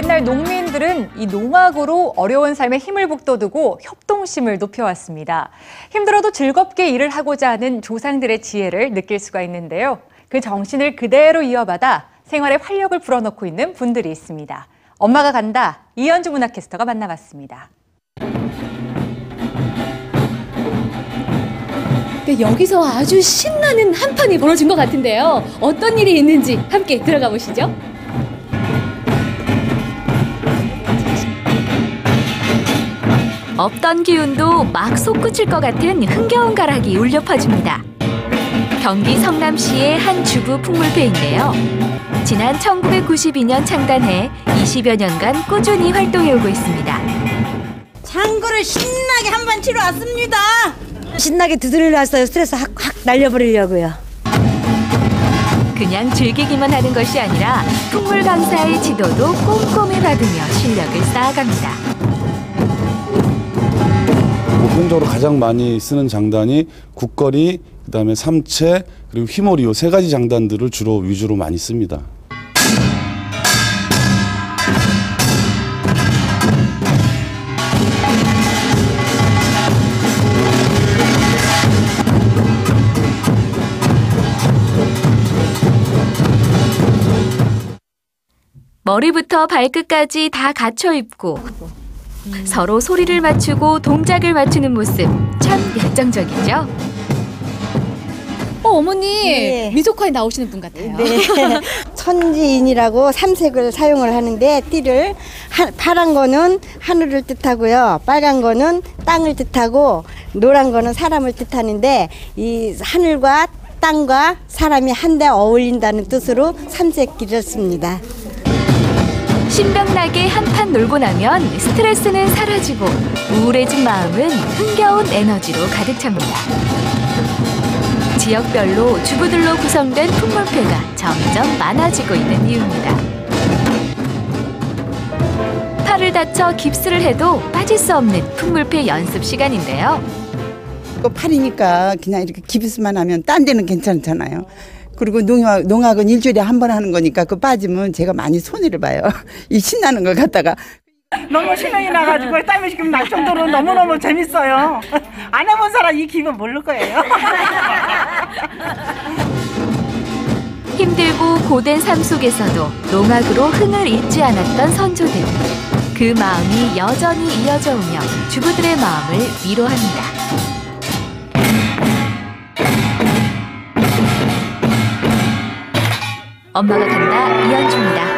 오늘날 농민들은 이 농악으로 어려운 삶에 힘을 북돋우고 협동심을 높여왔습니다. 힘들어도 즐겁게 일을 하고자 하는 조상들의 지혜를 느낄 수가 있는데요. 그 정신을 그대로 이어받아 생활에 활력을 불어넣고 있는 분들이 있습니다. 엄마가 간다. 이현주 문화캐스터가 만나봤습니다. 네, 여기서 아주 신나는 한판이 벌어진 것 같은데요. 어떤 일이 있는지 함께 들어가 보시죠. 없던 기운도 막 솟구칠 것 같은 흥겨운 가락이 울려 퍼집니다. 경기 성남시의 한 주부 풍물패인데요. 지난 1992년 창단해 20여 년간 꾸준히 활동해오고 있습니다. 장구를 신나게 한 번 치러 왔습니다. 신나게 두드리려 왔어요. 스트레스 확, 확 날려버리려고요. 그냥 즐기기만 하는 것이 아니라 풍물 강사의 지도도 꼼꼼히 받으며 실력을 쌓아갑니다. 보편적으로 가장 많이 쓰는 장단이 국거리, 그다음에 삼채, 그리고 휘몰이 세 가지 장단들을 주로 위주로 많이 씁니다. 머리부터 발끝까지 다 갖춰 입고 서로 소리를 맞추고 동작을 맞추는 모습 참 열정적이죠. 어, 어머니 네. 미소카에 나오시는 분 같아요. 네. 천지인이라고 삼색을 사용을 하는데 띠를 하, 파란 거는 하늘을 뜻하고요. 빨간 거는 땅을 뜻하고 노란 거는 사람을 뜻하는데 이 하늘과 땅과 사람이 한데 어울린다는 뜻으로 삼색기를 씁니다. 신명나게 한판 놀고 나면 스트레스는 사라지고 우울해진 마음은 흥겨운 에너지로 가득 찹니다. 지역별로 주부들로 구성된 풍물패가 점점 많아지고 있는 이유입니다. 팔을 다쳐 깁스를 해도 빠질 수 없는 풍물패 연습 시간인데요. 그 팔이니까 그냥 이렇게 기부스만 하면 딴 데는 괜찮잖아요. 그리고 농악, 농악은 일주일에 한 번 하는 거니까 그 빠지면 제가 많이 손해를 봐요. 이 신나는 걸 갖다가 너무 신명이 나가지고 땀이 지금 날 정도로 너무너무 재밌어요. 안 해본 사람 이 기분 모를 거예요. 힘들고 고된 삶 속에서도 농악으로 흥을 잃지 않았던 선조들. 그 마음이 여전히 이어져 오며 주부들의 마음을 위로합니다. 엄마가 간다 이현주입니다.